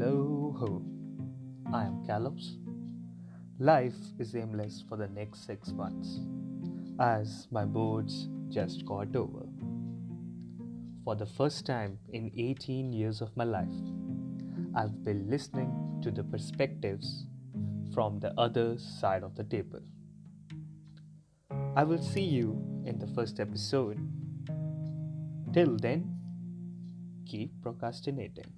Hello, ho. I am Callops. Life is aimless for the next six months as my boards just got over. For the first time in 18 years of my life, I've been listening to the perspectives from the other side of the table. I will see you in the first episode. Till then, keep procrastinating.